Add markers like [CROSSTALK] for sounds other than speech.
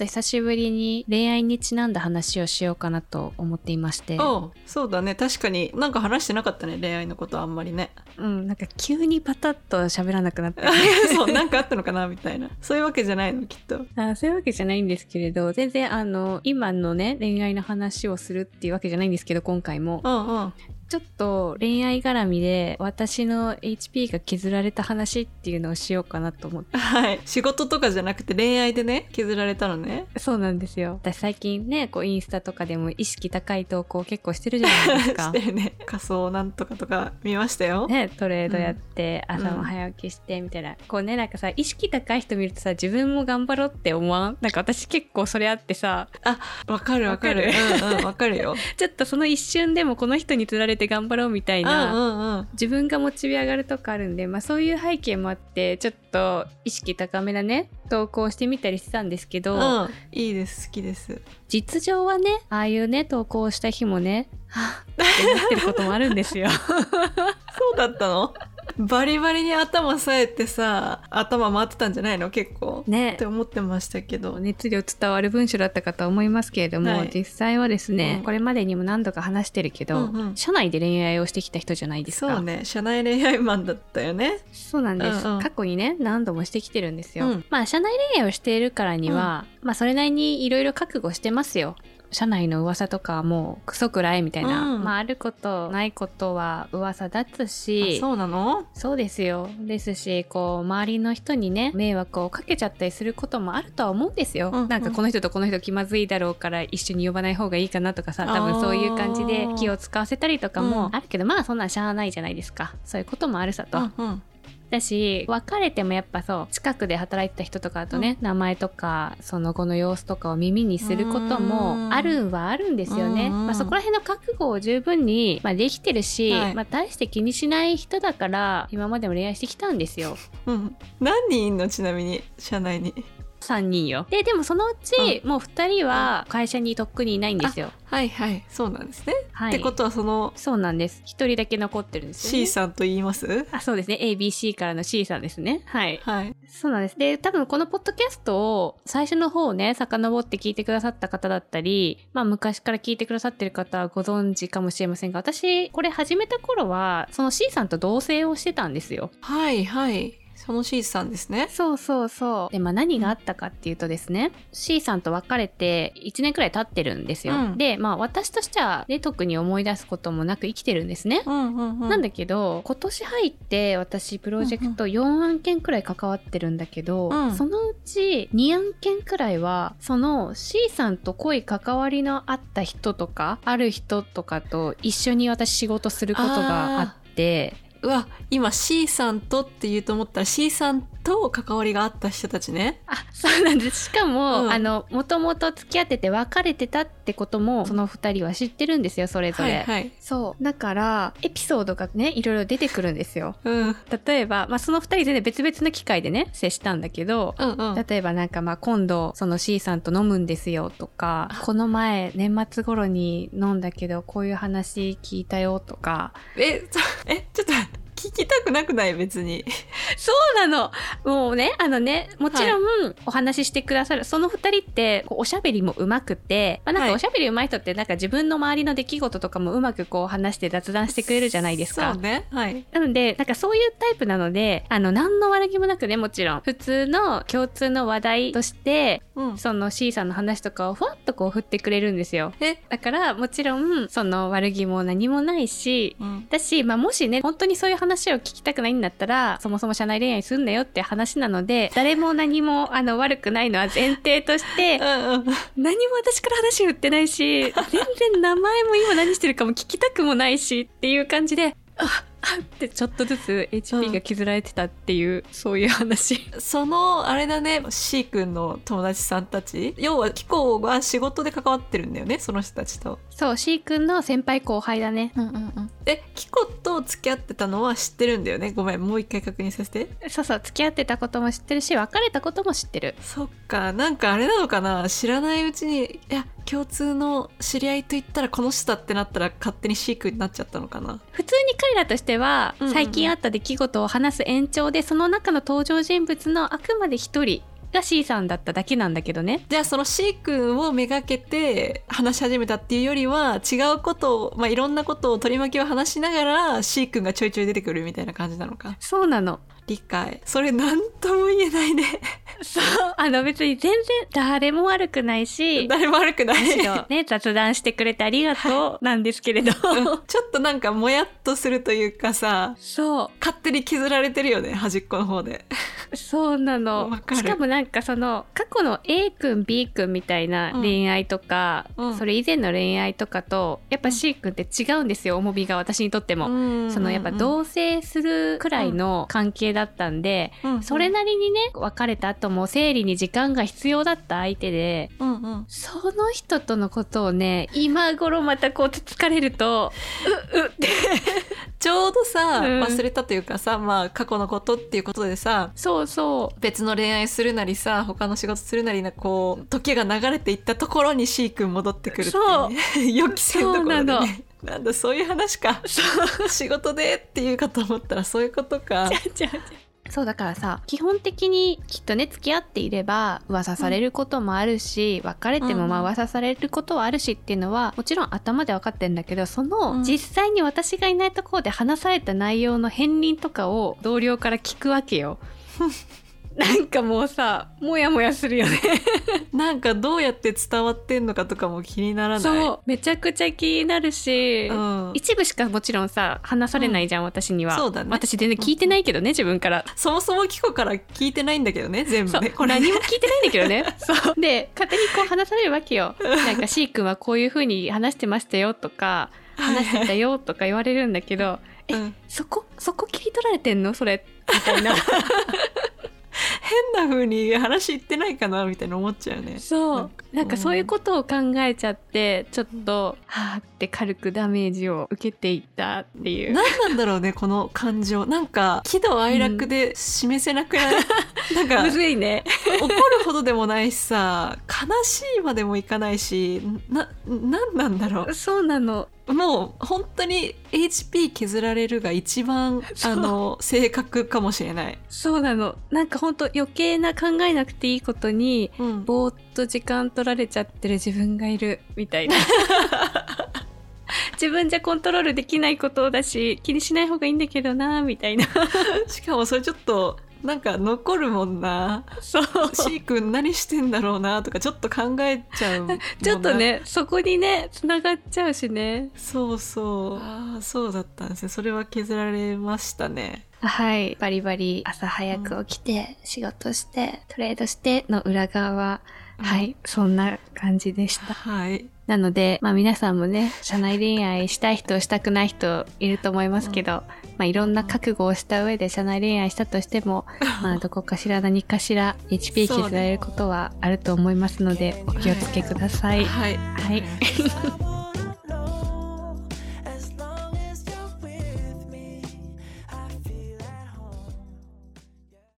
と久しぶりに恋愛にちなんだ話をしようかなと思っていまして。そうだね確かになんか話してなかったね恋愛のことあんまりねうん、なんか急にパタッと喋らなくなって。[LAUGHS] そうなんかあったのかなみたいなそういうわけじゃないのきっとあそういうわけじゃないんですけれど、全然あの、今のね、恋愛の話をするっていうわけじゃないんですけど、今回も。うんうんちょっと恋愛絡みで私の HP が削られた話っていうのをしようかなと思って。はい。仕事とかじゃなくて恋愛でね削られたのね。そうなんですよ。私最近ね、こうインスタとかでも意識高い投稿結構してるじゃないですか。[LAUGHS] し。てるね。仮想なんとかとか見ましたよ、ね、トレードやって、うん。朝も早起きしてみたいな、こうねなんかさ意識高い人見るとさ自分も頑張ろうって思わん？なんか私結構それあってさ。わかるわかる。わかうんうんわかるよ。[LAUGHS] ちょっとその一瞬でもこの人につられて頑張ろうみたいな、自分がモチベ上がるとかあるんで、まあ、そういう背景もあってちょっと意識高めなね投稿してみたりしてたんですけど、うん、いいです。好きです。実情はねああいうね投稿した日もねはぁってなってることもあるんですよ。[LAUGHS] そうだったの？バリバリに頭さえてさ頭回ってたんじゃないの？結構。ね。って思ってましたけど。熱量伝わる文章だったかと思いますけれども、はい。実際はですね、うん。これまでにも何度か話してるけど、うんうん。社内で恋愛をしてきた人じゃないですか。そうね。社内恋愛マンだったよね。そうなんです、うんうん。過去にね何度もしてきてるんですよ、うん。まあ社内恋愛をしているからには、まあそれなりにいろいろ覚悟してますよ社内の噂とかはもうクソくらいみたいな、うん。まああることないことは噂だつあしそうなの？そうですよ。ですしこう周りの人にね迷惑をかけちゃったりすることもあるとは思うんですよ、うんうん。なんかこの人とこの人気まずいだろうから一緒に呼ばない方がいいかなとかさ多分そういう感じで気を使わせたりとかもうんあるけど、まあそんなんしゃあないじゃないですか。そういうこともあるさと、うんうんだし別れてもやっぱそう近くで働いてた人とかとね、名前とかその後の様子とかを耳にすることもあるんはあるんですよね。うん。まあ、そこら辺の覚悟を十分に、まあ、できてるし、はい。まあ、大して気にしない人だから今までも恋愛してきたんですよ。うん。何人いんの？ちなみに社内に3人よ。ででもそのうち、もう2人は会社にとっくにいないんですよ。はいはいそうなんですね、はい、ってことはそのそうなんです。1人だけ残ってるんですよ、ね。C さんと言います？あそうですね ABC からの C さんですねはいはいそうなんです。で、多分このポッドキャストを最初の方をね、遡って聞いてくださった方だったり、まあ昔から聞いてくださってる方はご存知かもしれませんが、私、これ始めた頃は、その C さんと同棲をしてたんですよ。はいはいその C さんですねそうそうそう。で、まあ何があったかっていうとですね、C さんと別れて1年くらい経ってるんですよ。うんで、まあ私としては、ね、特に思い出すこともなく生きてるんですね。うんうんうんなんだけど今年入って私プロジェクト4案件くらい関わってるんだけど、うんそのうち2案件くらいはその C さんと濃い関わりのあった人とかある人とかと一緒に私仕事することがあってうわ今 C さんとって言うと思ったら C さんと関わりがあった人たちね。あそうなんです。しかも、うん。あのもともと付き合ってて別れてたってこともその2人は知ってるんですよそれぞれ。はいはい。そう。だからエピソードがねいろいろ出てくるんですよ。うん。例えば、まあ、その2人全然別々の機会でね接したんだけどうんうん。例えばなんかまあ今度その C さんと飲むんですよとかこの前年末頃に飲んだけどこういう話聞いたよとか。ええちょっと聞きたくなくない？別にそうなの。もうねあのねもちろんお話ししてくださる、その2人ってこうおしゃべりもうまくて、まあ、なんはい。かおしゃべりうまい人ってなんか自分の周りの出来事とかもうまくこう話して雑談してくれるじゃないですか。そう。ね。はい。なので、なんかそういうタイプなので、あの、何の悪気もなくね、もちろん、普通の共通の話題として、うん。その C さんの話とかをふわっとこう振ってくれるんですよ。え？だから、もちろん、その悪気も何もないし、うん。だし、まあ、もしね、本当にそういう話を聞きたくないんだったら、そもそも社内恋愛すんなよって話なので、誰も何も、あの、悪くないのは前提としてう、んうん何も私から話振ってないし、全然名前も今何してるかも聞きたくもないしっていう感じで、あって。ちょっとずつ HP が削られてたっていう、そういう話。そのあれだね。C 君の友達さんたち。要はキコが仕事で関わってるんだよねその人たちと。そう、C 君の先輩後輩だね。えキコと付き合ってたのは知ってるんだよね？ごめんもう一回確認させて。そうそう、付き合ってたことも知ってるし、別れたことも知ってる。そっか。なんかあれなのかな？知らないうちにいや共通の知り合いと言ったらこの人だってなったら勝手に C 君になっちゃったのかな？普通に彼らとしては、うんうんうん。最近あった出来事を話す延長で、その中の登場人物のあくまで一人が C さんだっただけなんだけどね。じゃあその C 君をめがけて話し始めたっていうよりは違うことを、まあ、いろんなことを取り巻きを話しながら C 君がちょいちょい出てくるみたいな感じなのか。そうなの。理解。それ何とも言えないね。[LAUGHS] そうあの別に全然誰も悪くないし誰も悪くない。ね雑談してくれてありがとうなんですけれど、うん。ちょっとなんかもやっとするというかさそ勝手に削られてるよね端っこの方で。うそうなの。わかる。しかもなんかその過去の A 君 B 君みたいな恋愛とか、うん。それ以前の恋愛とかとやっぱ C 君って違うんですよ重みが私にとっても。そのやっぱ同棲するくらいの関係だったんで、うんそれなりにね別れた後も生理に時間が必要だった相手でうんうん。その人とのことをね今頃またこうつつかれるとううって。[LAUGHS] ちょうどさ、うん。忘れたというかさまあ過去のことっていうことでさそうそう。別の恋愛するなりさ他の仕事するなりなこう時が流れていったところに C 君戻ってくるっていうね。[LAUGHS] 予期せんところでね。なんだそういう話か。仕事でっていうかと思ったらそういうことかそうだからさ基本的にきっとね付き合っていれば噂されることもあるし、別れてもまあうん噂されることはあるしっていうのはもちろん頭で分かってんだけどその、うん。実際に私がいないところで話された内容の片鱗とかを同僚から聞くわけよ。[LAUGHS] なんかもうさモヤモヤするよね。[LAUGHS] なんかどうやって伝わってんのかとかも気にならない。そうめちゃくちゃ気になるし、うん、一部しかもちろんさ話されないじゃん、私には。そうだね。私全然聞いてないけどね、自分から。そもそもキコから聞いてないんだけどね全部そうねこれ何も聞いてないんだけどね。[LAUGHS] そう。で勝手にこう話されるわけよ。なんか C 君はこういう風に話してましたよとか話してたよとか言われるんだけどえうん。そこそこ切り取られてんの？それ。みたいな [LAUGHS] 変な風に話言ってないかなみたいな思っちゃうね。そう。なんかそういうことを考えちゃってちょっとはあって軽くダメージを受けていったっていう。何なんだろうねこの感情。なんか喜怒哀楽で示せなくない、なんかむずいね。怒るほどでもないしさ悲しいまでもいかないしな何なんだろそうなの。うもう本当に HP 削られるが一番 [LAUGHS] あの正確かもしれない、そうなの。なんかほんと余計な考えなくていいことにうん、ぼーっと時間取られちゃってる自分がいるみたいな。[LAUGHS] 自分じゃコントロールできないことだし気にしない方がいいんだけどなみたいな。[LAUGHS] しかもそれちょっとなんか残るもんな。そう。C 君何してんだろうなとかちょっと考えちゃう [LAUGHS] ちょっとねそこにねつながっちゃうしね。そうそう。ああそうだったんですね。それは削られましたね。はい。バリバリ朝早く起きて仕事してトレードしての裏側。は、はいそんな感じでしたはいなので、まあ皆さんもね、社内恋愛したい人、したくない人いると思いますけど、まあいろんな覚悟をした上で社内恋愛したとしても、[LAUGHS] まあどこかしら何かしら HP 削られることはあると思いますので、お気をつけください。はいはい。